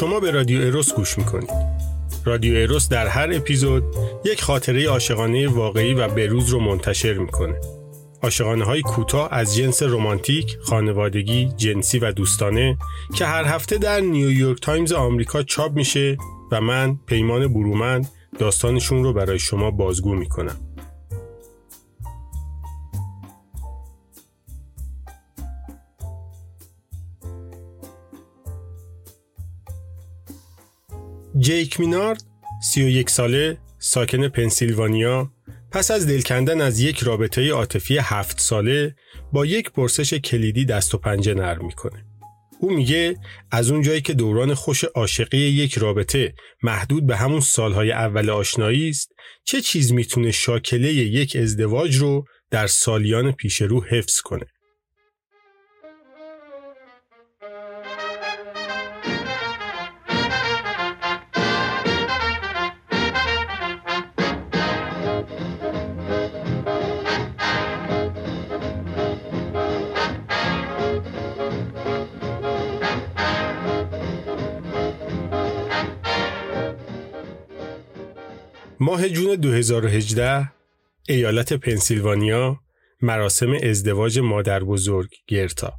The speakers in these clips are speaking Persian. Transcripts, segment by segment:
شما به رادیو اروس گوش می‌کنید. رادیو اروس در هر اپیزود یک خاطره عاشقانه واقعی و بروز رو منتشر می‌کنه. عاشقانه های کوتاه از جنس رمانتیک، خانوادگی، جنسی و دوستانه که هر هفته در نیویورک تایمز آمریکا چاپ میشه و من پیمان برومند داستانشون رو برای شما بازگو می‌کنم. جیک مینارد 31 ساله ساکن پنسیلوانیا پس از دل کندن از یک رابطه عاطفی هفت ساله با یک پرسش کلیدی دست و پنجه نرم می‌کنه. او میگه از اون جایی که دوران خوش عاشقی یک رابطه محدود به همون سالهای اول آشنایی است چه چیز می‌تونه شاکله یک ازدواج رو در سالیان پیش رو حفظ کنه ماه جون 2018 ایالت پنسیلوانیا مراسم ازدواج مادر بزرگ گرتا.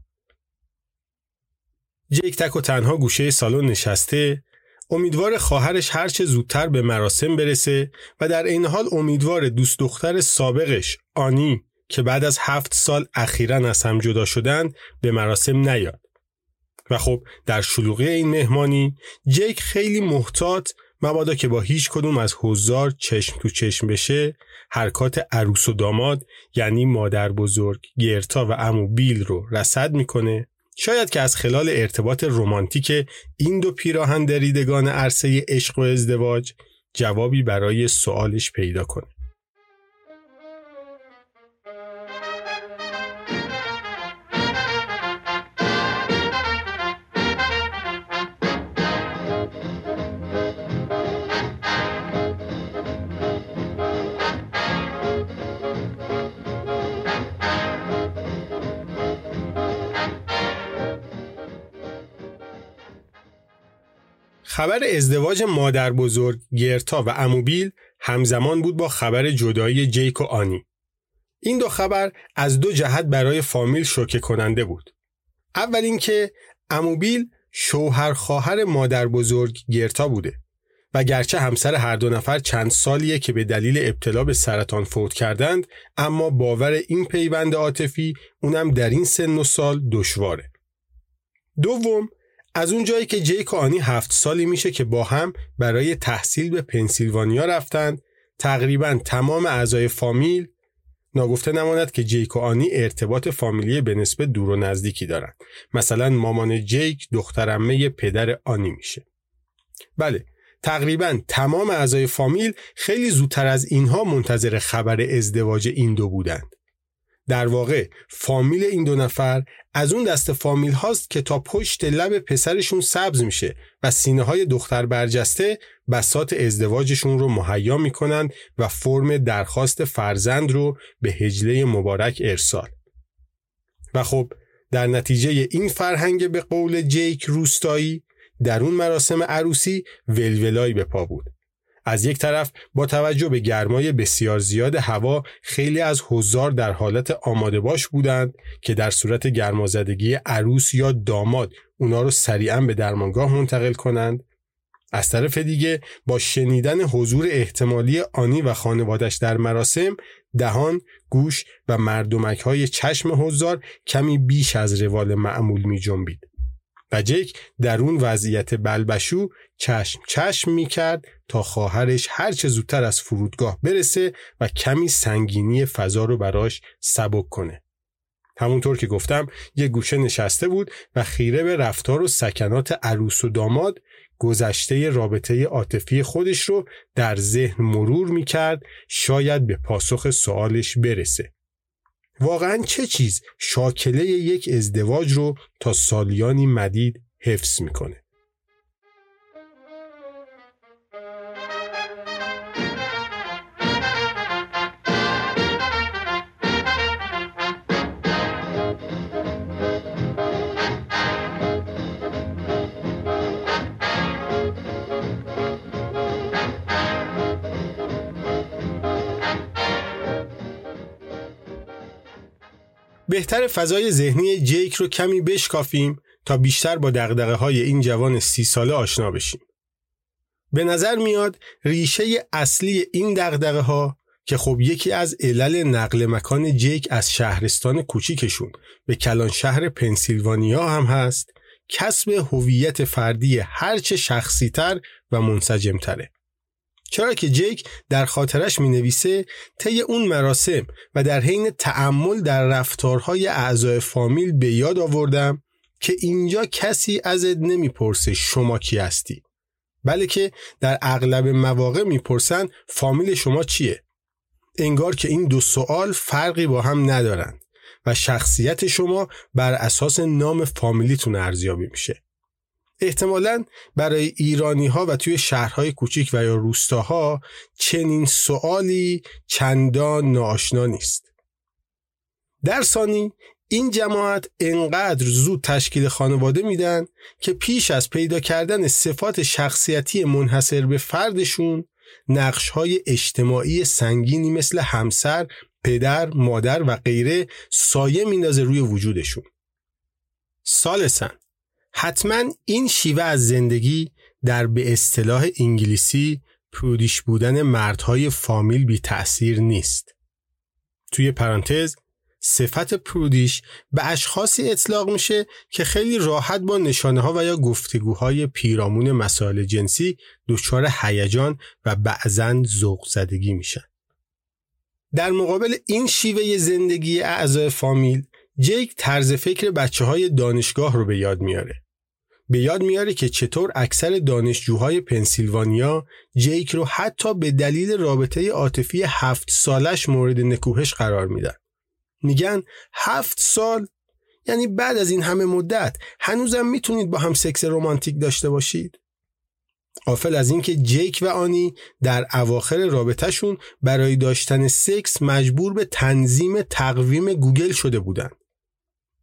جیک تک و تنها گوشه سالن نشسته امیدوار خواهرش هرچه زودتر به مراسم برسه و در این حال امیدوار دوست دختر سابقش آنی که بعد از هفت سال اخیرا از هم جدا شدن به مراسم نیاد. و خب در شلوغی این مهمانی جیک خیلی محتاط مبادا که با هیچ کدوم از حضار چشم تو چشم بشه حرکات عروس و داماد یعنی مادر بزرگ گرتا و امو بیل رو رسد می‌کنه. شاید که از خلال ارتباط رمانتیک این دو پیراهن دریدگان عرصه عشق و ازدواج جوابی برای سوالش پیدا کنه. خبر ازدواج مادر بزرگ گرتا و اموبیل همزمان بود با خبر جدایی جیک و آنی. این دو خبر از دو جهت برای فامیل شوکه کننده بود. اول اینکه اموبیل شوهر خواهر مادر بزرگ گرتا بوده و گرچه همسر هر دو نفر چند سالیه که به دلیل ابتلا به سرطان فوت کردند اما باور این پیوند عاطفی اونم در این سن و سال دشواره. دوم از اون جایی که جیک و آنی هفت سالی میشه که با هم برای تحصیل به پنسیلوانیا رفتند تقریبا تمام اعضای فامیل ناگفته نماند که جیک و آنی ارتباط فامیلی به نسبت دور و نزدیکی دارند مثلا مامان جیک دخترمه پدر آنی میشه. بله تقریبا تمام اعضای فامیل خیلی زودتر از اینها منتظر خبر ازدواج این دو بودند. در واقع فامیل این دو نفر از اون دست فامیل هاست که تا پشت لب پسرشون سبز میشه و سینه های دختر برجسته بسات ازدواجشون رو مهیا می‌کنن و فرم درخواست فرزند رو به هجله مبارک ارسال. و خب در نتیجه این فرهنگ به قول جیک روستایی در اون مراسم عروسی ولولایی به پا بود. از یک طرف با توجه به گرمای بسیار زیاد هوا خیلی از حضار در حالت آماده باش بودند که در صورت گرمازدگی عروس یا داماد اونا رو سریعا به درمانگاه منتقل کنند از طرف دیگه با شنیدن حضور احتمالی آنی و خانوادش در مراسم دهان، گوش و مردمک های چشم حضار کمی بیش از روال معمول می جنبید. و جک در اون وضعیت بلبشو چشم چشم می کرد تا خواهرش هرچه زودتر از فرودگاه برسه و کمی سنگینی فضا رو براش سبک کنه. همونطور که گفتم یه گوشه نشسته بود و خیره به رفتار و سکنات عروس و داماد گذشته رابطه عاطفی خودش رو در ذهن مرور می کرد شاید به پاسخ سوالش برسه. واقعا چه چیز شاکله یک ازدواج رو تا سالیانی مدید حفظ می‌کنه؟ بهتر فضای ذهنی جیک رو کمی بشکافیم تا بیشتر با دقدقه های این جوان سی ساله آشنا بشیم. به نظر میاد ریشه اصلی این دقدقه ها که خب یکی از علل نقل مکان جیک از شهرستان کوچیکشون به کلان شهر پنسیلوانیا هم هست کسب هویت فردی هرچه شخصیتر و منسجمتره. چرا که جیک در خاطرش می نویسه طی اون مراسم و در حین تعمل در رفتارهای اعضای فامیل به یاد آوردم که اینجا کسی ازت نمی‌پرسه شما کی هستی. بلکه در اغلب مواقع می‌پرسن فامیل شما چیه. انگار که این دو سوال فرقی با هم ندارند و شخصیت شما بر اساس نام فامیلیتون ارزیابی میشه. احتمالا برای ایرانی ها و توی شهرهای کوچیک و یا روستاها چنین سوالی چندان ناشنا نیست در ثانی این جماعت انقدر زود تشکیل خانواده میدن که پیش از پیدا کردن صفات شخصیتی منحصر به فردشون نقش های اجتماعی سنگینی مثل همسر، پدر، مادر و غیره سایه میندازه روی وجودشون. سالسن حتما این شیوه از زندگی در به اصطلاح انگلیسی پرودیش بودن مردهای فامیل بی تأثیر نیست. توی پرانتز صفت پرودیش به اشخاصی اطلاق میشه که خیلی راحت با نشانه ها و یا گفتگوهای پیرامون مسائل جنسی دچار هیجان و بعضا ذوق زدگی میشن. در مقابل این شیوه زندگی اعضای فامیل جیک طرز فکر بچه های دانشگاه رو به یاد میاره. به یاد میاره که چطور اکثر دانشجوهای پنسیلوانیا جیک رو حتی به دلیل رابطه عاطفی هفت سالش مورد نکوهش قرار میدن. میگن هفت سال یعنی بعد از این همه مدت هنوزم می‌تونید با هم سکس رومانتیک داشته باشید غافل از اینکه جیک و آنی در اواخر رابطهشون برای داشتن سکس مجبور به تنظیم تقویم گوگل شده بودند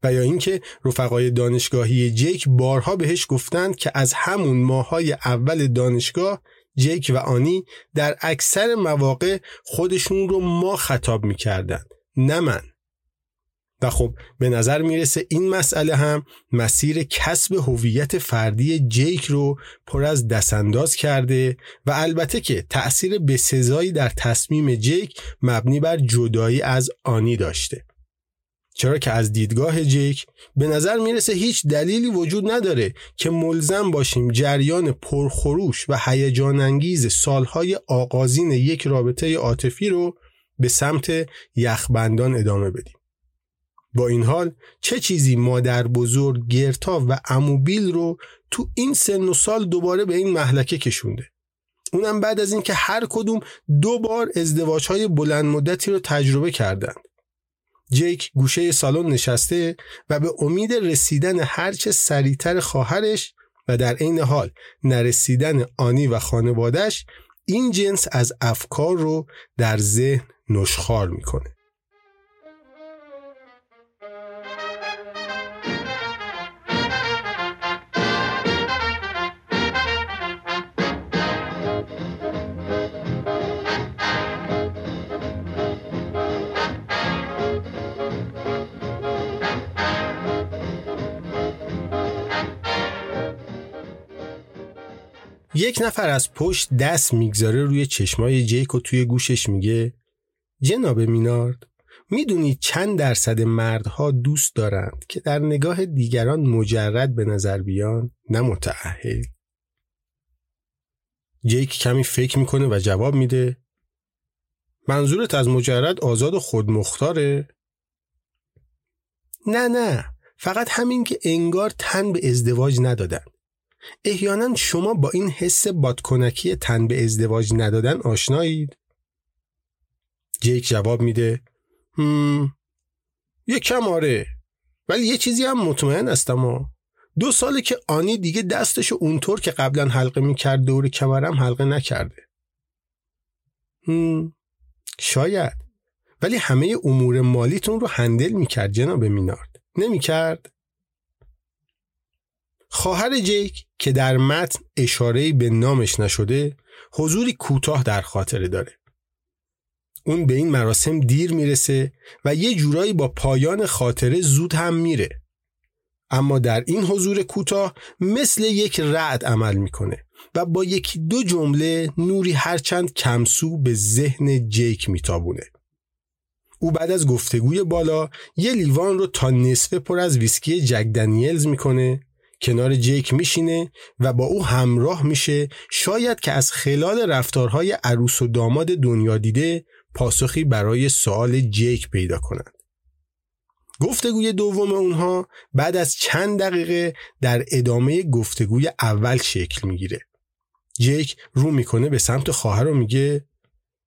و یا اینکه رفقای دانشگاهی جیک بارها بهش گفتند که از همون ماهای اول دانشگاه جیک و آنی در اکثر مواقع خودشون رو ما خطاب می‌کردند نه من. و خب به نظر می‌رسه این مسئله هم مسیر کسب هویت فردی جیک رو پر از دستانداز کرده و البته که تأثیر بسزایی در تصمیم جیک مبنی بر جدایی از آنی داشته. چرا که از دیدگاه جیک به نظر می‌رسه هیچ دلیلی وجود نداره که ملزم باشیم جریان پرخروش و هیجان انگیز سالهای آغازین یک رابطه عاطفی رو به سمت یخبندان ادامه بدیم. با این حال چه چیزی مادر بزرگ گرتا و اموبیل رو تو این سن و سال دوباره به این محلکه کشونده؟ اونم بعد از اینکه هر کدوم دو بار ازدواج های بلند مدتی رو تجربه کردند. جیک گوشه سالن نشسته و به امید رسیدن هرچه سریعتر خواهرش و در عین حال نرسیدن آنی و خانوادش این جنس از افکار رو در ذهن نشخار می‌کنه. یک نفر از پشت دست می‌گذاره روی چشمای جیک و توی گوشش میگه جناب مینارد می‌دونید چند درصد مردها دوست دارند که در نگاه دیگران مجرد به نظر بیان نه متعهل جیک کمی فکر می‌کنه و جواب میده منظورت از مجرد آزاد و خودمختاره؟ نه نه فقط همین که انگار تن به ازدواج ندادن احیانا شما با این حس بادکنکی تن به ازدواج ندادن آشنایید؟ جیک جواب میده یه کم آره ولی یه چیزی هم مطمئن هستم و دو ساله که آنی دیگه دستشو اونطور که قبلا حلقه می‌کرد دور کمرم حلقه نکرده هم شاید ولی همه امور مالیتون رو هندل می‌کرد جناب مینارد نمی‌کرد؟ خواهر جیک که در متن اشاره به نامش نشده حضوری کوتاه در خاطره داره. اون به این مراسم دیر می‌رسه و یه جورایی با پایان خاطره زود هم میره. اما در این حضور کوتاه مثل یک رعد عمل می‌کنه و با یکی دو جمله نوری هرچند کمسو به ذهن جیک میتابونه. او بعد از گفتگوی بالا یه لیوان رو تا نصفه پر از ویسکی جک دنیلز می‌کنه کنار جیک میشینه و با او همراه میشه شاید که از خلال رفتارهای عروس و داماد دنیا دیده پاسخی برای سوال جیک پیدا کنند. گفتگوی دوم اونها بعد از چند دقیقه در ادامه گفتگوی اول شکل می‌گیره. جیک رو می‌کنه به سمت خواهر و میگه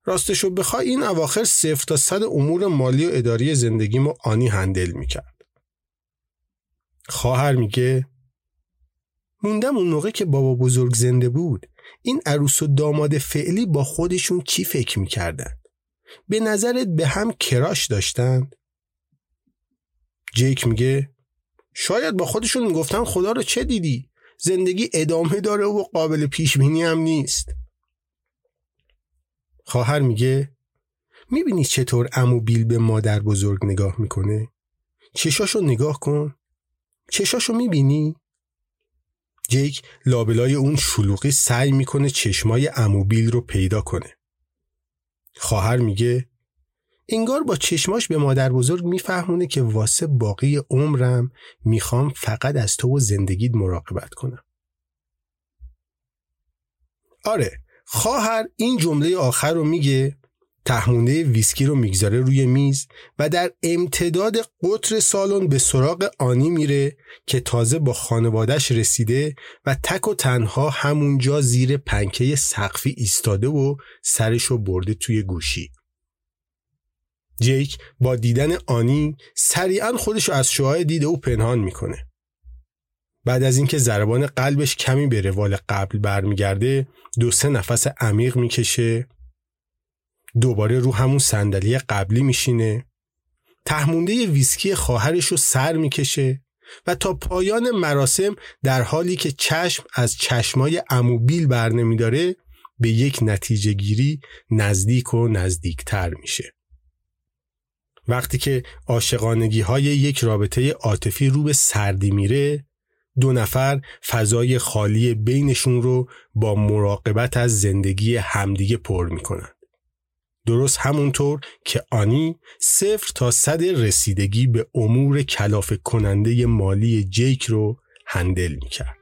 راستشو بخوای این اواخر صفر تا صد امور مالی و اداری زندگیمو آنی هندل می‌کرد. خواهر میگه موندم اون موقع که بابا بزرگ زنده بود این عروس و داماد فعلی با خودشون چی فکر می‌کردن؟ به نظرت به هم کراش داشتند؟ جیک میگه شاید با خودشون می‌گفتن خدا رو چه دیدی؟ زندگی ادامه داره و قابل پیش بینی هم نیست. خواهر میگه می‌بینی چطور امو بیل به مادر بزرگ نگاه می‌کنه؟ چشاشو نگاه کن. چشاشو می‌بینی؟ جیک لابلای اون شلوغی سعی می‌کنه چشمای اموبیل رو پیدا کنه. خواهر میگه انگار با چشماش به مادر بزرگ میفهمونه که واسه باقی عمرم می‌خوام فقط از تو و زندگیت مراقبت کنم. آره خواهر این جمله آخر رو میگه تهمونده ویسکی رو می‌گذاره روی میز و در امتداد قطر سالن به سراغ آنی میره که تازه با خانوادش رسیده و تک و تنها همونجا زیر پنکه سقفی ایستاده و سرشو برده توی گوشی. جیک با دیدن آنی سریعا خودش از شوهای دیده او پنهان می‌کنه. بعد از اینکه ضربان قلبش کمی به روال قبل برمیگرده دو سه نفس عمیق می‌کشه دوباره رو همون صندلی قبلی میشینه تهمونده ویسکی خواهرش رو سر می‌کشه و تا پایان مراسم در حالی که چشم از چشمای اموبیل بر نمیداره به یک نتیجه گیری نزدیک و نزدیکتر میشه. وقتی که عاشقانگی های یک رابطه عاطفی رو به سردی میره دو نفر فضای خالی بینشون رو با مراقبت از زندگی همدیگه پر می‌کنن. درست همونطور که آنی صفر تا صد رسیدگی به امور کلاف کننده مالی جیک رو هندل می‌کرد.